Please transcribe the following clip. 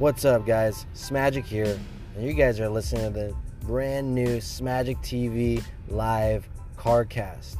What's up, guys? Smagic here, and you guys are listening to the brand new Smagic TV live CarCast.